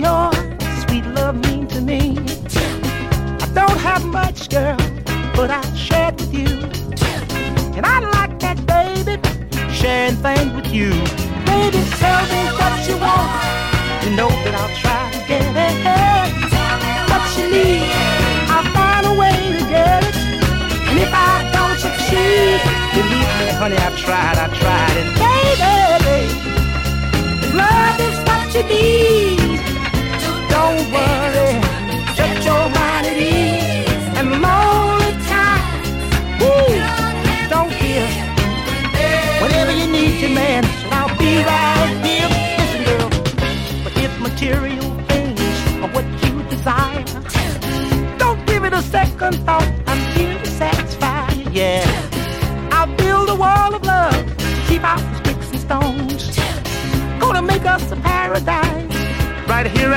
your sweet love means to me. I don't have much, girl, but I share it with you. And I like that, baby, sharing things with you. Baby, tell me what you want. You know that I'll try to get it. What you need, I'll find a way to get it. And if I don't succeed, believe me, honey, I've tried, I've tried. And baby, if love is what you need,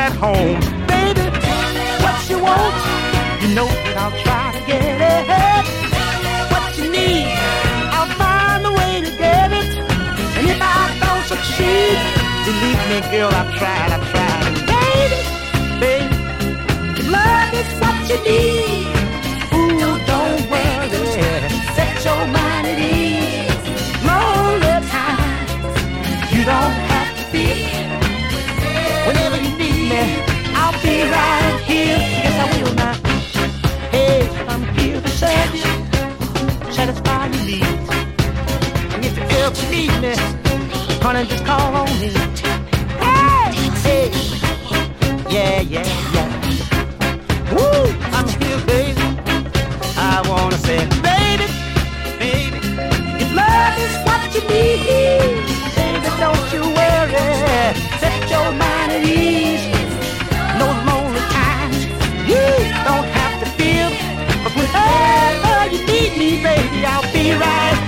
at home, baby. What you want, you know that I'll try to get it. What you need, I'll find a way to get it. And if I don't succeed, believe me, girl, I've tried, I've tried. Baby, baby, love is what you need. Need me, honey, just call on me. Hey, hey, yeah, yeah, yeah. Woo, I'm here, baby. I wanna say, baby, baby, if love is what you need, baby, don't you worry. Set your mind at ease. No lonely times, you don't have to feel. But whenever you need me, baby, I'll be right